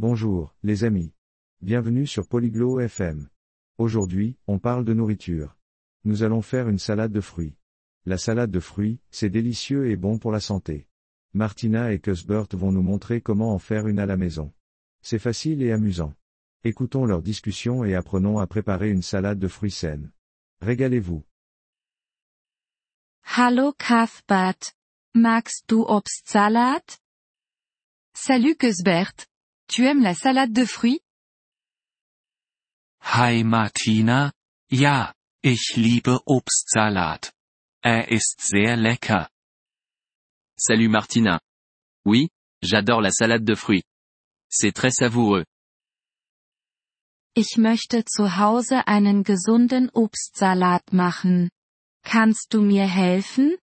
Bonjour, les amis. Bienvenue sur Polyglot FM. Aujourd'hui, on parle de nourriture. Nous allons faire une salade de fruits. La salade de fruits, c'est délicieux et bon pour la santé. Martina et Cuthbert vont nous montrer comment en faire une à la maison. C'est facile et amusant. Écoutons leur discussion et apprenons à préparer une salade de fruits saine. Régalez-vous. Hallo Cuthbert. Magst du Obstsalat? Salut Cuthbert. Tu aimes la salade de fruits? Hi Martina, ja, ich liebe Obstsalat. Er ist sehr lecker. Salut Martina. Oui, j'adore la salade de fruits. C'est très savoureux. Ich möchte zu Hause einen gesunden Obstsalat machen. Kannst du mir helfen?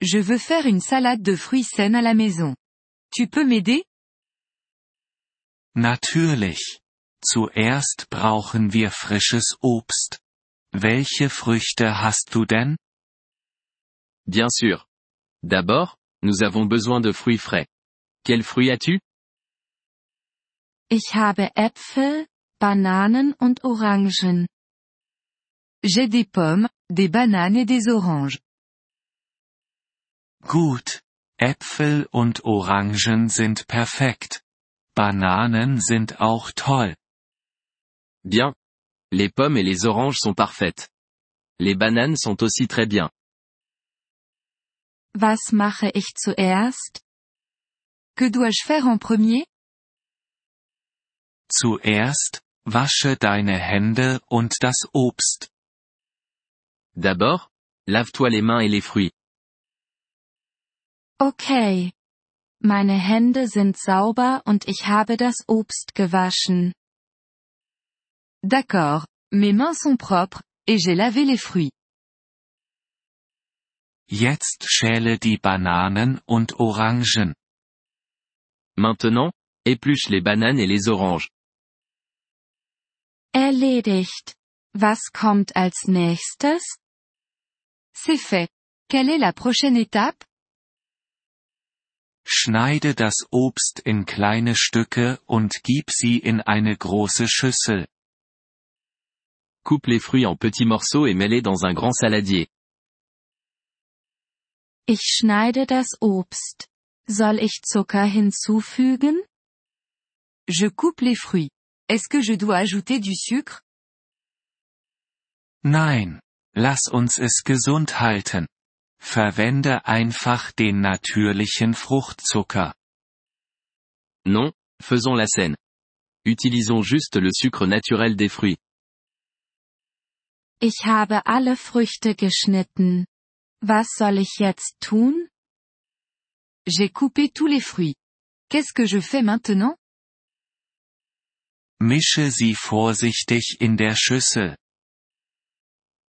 Je veux faire une salade de fruits saine à la maison. Tu peux m'aider? Natürlich. Zuerst brauchen wir frisches Obst. Welche Früchte hast du denn? Bien sûr. D'abord, nous avons besoin de fruits frais. Quels fruits as-tu? Ich habe Äpfel, Bananen und Orangen. J'ai des pommes, des bananes et des oranges. Gut. Äpfel und Orangen sind perfekt. Bananen sind auch toll. Bien. Les pommes et les oranges sont parfaites. Les bananes sont aussi très bien. Was mache ich zuerst? Que dois-je faire en premier? Zuerst, wasche deine Hände und das Obst. D'abord, lave-toi les mains et les fruits. Okay. Meine Hände sind sauber und ich habe das Obst gewaschen. D'accord. Mes mains sont propres, et j'ai lavé les fruits. Jetzt schäle die Bananen und Orangen. Maintenant, épluche les bananes et les oranges. Erledigt. Was kommt als nächstes? C'est fait. Quelle est la prochaine étape? Schneide das Obst in kleine Stücke und gib sie in eine große Schüssel. Coupe les fruits en petits morceaux et mets-les dans un grand saladier. Ich schneide das Obst. Soll ich Zucker hinzufügen? Je coupe les fruits. Est-ce que je dois ajouter du sucre? Nein. Lass uns es gesund halten. Verwende einfach den natürlichen Fruchtzucker. Non, faisons la scène. Utilisons juste le sucre naturel des fruits. Ich habe alle Früchte geschnitten. Was soll ich jetzt tun? J'ai coupé tous les fruits. Qu'est-ce que je fais maintenant? Mische sie vorsichtig in der Schüssel.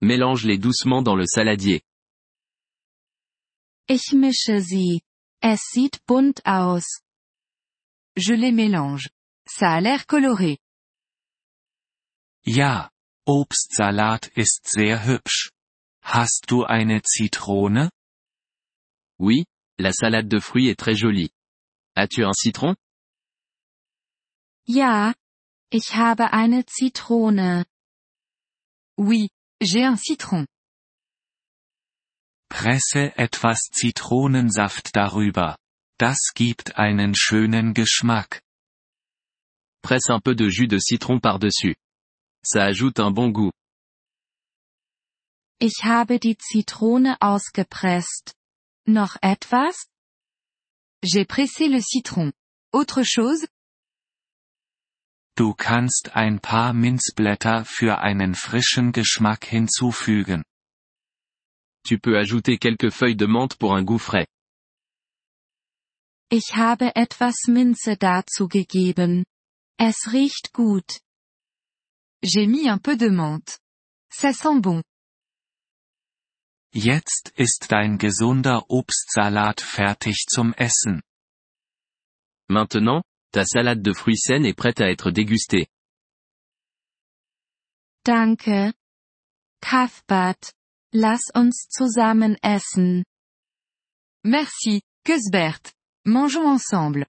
Mélange-les doucement dans le saladier. Ich mische sie. Es sieht bunt aus. Je les mélange. Ça a l'air coloré. Ja, Obstsalat ist sehr hübsch. Hast du eine Zitrone? Oui, la salade de fruits est très jolie. As-tu un citron? Ja. Ich habe eine Zitrone. Oui, j'ai un citron. Presse etwas Zitronensaft darüber. Das gibt einen schönen Geschmack. Presse un peu de jus de citron par-dessus. Ça ajoute un bon goût. Ich habe die Zitrone ausgepresst. Noch etwas? J'ai pressé le citron. Autre chose? Du kannst ein paar Minzblätter für einen frischen Geschmack hinzufügen. Tu peux ajouter quelques feuilles de menthe pour un goût frais. Ich habe etwas Minze dazugegeben. Es riecht gut. J'ai mis un peu de menthe. Ça sent bon. Jetzt ist dein gesunder Obstsalat fertig zum Essen. Maintenant, ta salade de fruits saine est prête à être dégustée. Danke. Cuthbert. Lass uns zusammen essen. Merci, Cuthbert. Mangeons ensemble.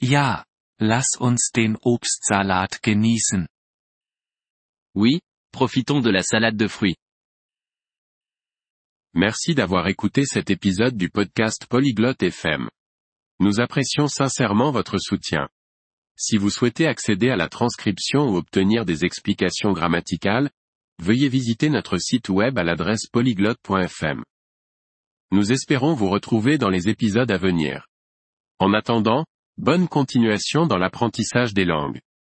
Ja, lass uns den Obstsalat genießen. Oui, profitons de la salade de fruits. Merci d'avoir écouté cet épisode du podcast Polyglotte FM. Nous apprécions sincèrement votre soutien. Si vous souhaitez accéder à la transcription ou obtenir des explications grammaticales, veuillez visiter notre site web à l'adresse polyglotte.fm. Nous espérons vous retrouver dans les épisodes à venir. En attendant, bonne continuation dans l'apprentissage des langues.